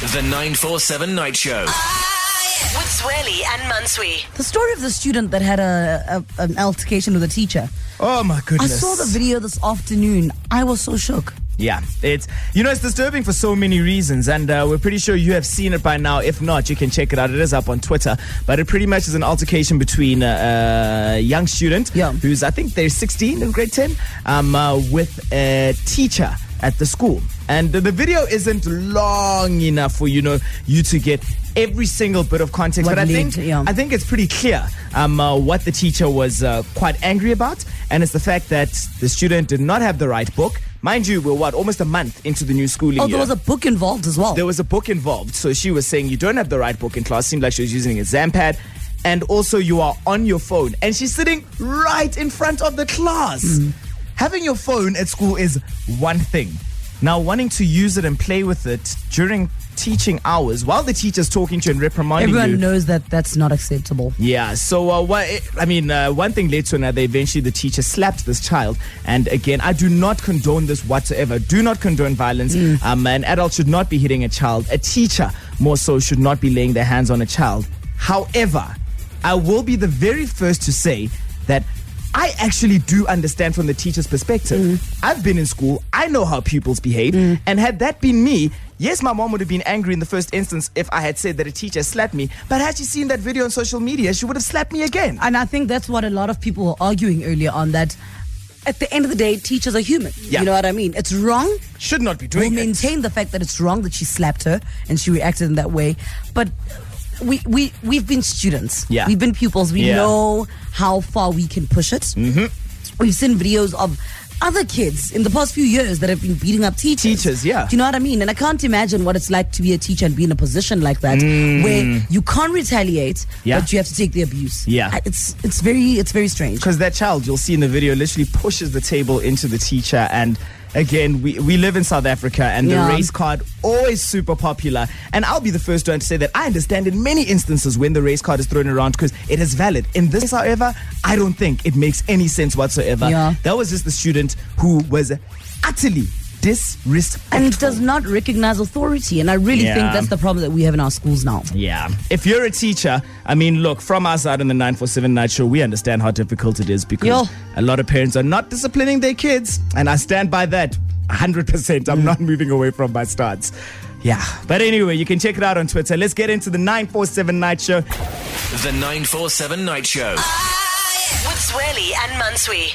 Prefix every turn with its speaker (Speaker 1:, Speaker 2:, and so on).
Speaker 1: The 947 Night Show.
Speaker 2: With Zweli and Mansui.
Speaker 3: The story of the student that had a, a an altercation with a teacher.
Speaker 4: Oh my goodness.
Speaker 3: I saw the video this afternoon. I was so shook.
Speaker 4: Yeah, it's you know it's disturbing for so many reasons, and uh, we're pretty sure you have seen it by now. If not, you can check it out. It is up on Twitter, but it pretty much is an altercation between uh, a young student
Speaker 3: Yeah.
Speaker 4: who's I think they're 16 in grade 10 um, uh, with a teacher at the school, and the, the video isn't long enough for you know you to get every single bit of context.
Speaker 3: What
Speaker 4: but I think
Speaker 3: yeah.
Speaker 4: I think it's pretty clear um, uh, what the teacher was uh, quite angry about, and it's the fact that the student did not have the right book. Mind you, we're what almost a month into the new schooling
Speaker 3: Oh,
Speaker 4: year.
Speaker 3: there was a book involved as well.
Speaker 4: There was a book involved, so she was saying you don't have the right book in class. Seemed like she was using a Zampad, and also you are on your phone, and she's sitting right in front of the class.
Speaker 3: Mm.
Speaker 4: Having your phone at school is one thing. Now, wanting to use it and play with it during teaching hours while the teacher's talking to you and reprimanding you.
Speaker 3: Everyone
Speaker 4: you.
Speaker 3: knows that that's not acceptable.
Speaker 4: Yeah. So, uh, what, I mean, uh, one thing led to another. Eventually, the teacher slapped this child. And again, I do not condone this whatsoever. Do not condone violence. Um, an adult should not be hitting a child. A teacher, more so, should not be laying their hands on a child. However, I will be the very first to say that. I actually do understand from the teacher's perspective. Mm. I've been in school. I know how pupils behave. Mm. And had that been me, yes, my mom would have been angry in the first instance if I had said that a teacher slapped me. But had she seen that video on social media, she would have slapped me again.
Speaker 3: And I think that's what a lot of people were arguing earlier on that at the end of the day, teachers are human.
Speaker 4: Yeah.
Speaker 3: You know what I mean? It's wrong.
Speaker 4: Should not be
Speaker 3: We'll
Speaker 4: doing it.
Speaker 3: maintain the fact that it's wrong that she slapped her and she reacted in that way. But we, we, we've been students.
Speaker 4: Yeah.
Speaker 3: We've been pupils. We
Speaker 4: Yeah.
Speaker 3: know how far we can push it. Mm-hmm. We've seen videos of other kids in the past few years that have been beating up teachers.
Speaker 4: Teachers, yeah.
Speaker 3: Do you know what I mean? And I can't imagine what it's like to be a teacher and be in a position like that where you can't retaliate,
Speaker 4: Mm. Yeah.
Speaker 3: but you have to take the abuse.
Speaker 4: Yeah.
Speaker 3: It's, it's very, it's very strange.
Speaker 4: Because that child, you'll see in the video, literally pushes the table into the teacher. And again, we, we live in South Africa and
Speaker 3: Yeah.
Speaker 4: the race card always super popular. And I'll be the first one to say that I understand in many instances when the race card is thrown around because it is valid. In this, however, I don't think it makes any sense whatsoever.
Speaker 3: Yeah.
Speaker 4: That was just the student who was utterly disrespectful.
Speaker 3: and does not recognize authority. And I really
Speaker 4: Yeah.
Speaker 3: think that's the problem that we have in our schools now.
Speaker 4: Yeah. If you're a teacher, I mean, look, from our side on the 947 Night Show, we understand how difficult it is because
Speaker 3: Yo.
Speaker 4: a lot of parents are not disciplining their kids. And I stand by that 100%. I'm not moving away from my stance. Yeah. But anyway, you can check it out on Twitter. Let's get into the 947 Night Show.
Speaker 1: The 947 Night Show.
Speaker 2: With Zweli and Mansui.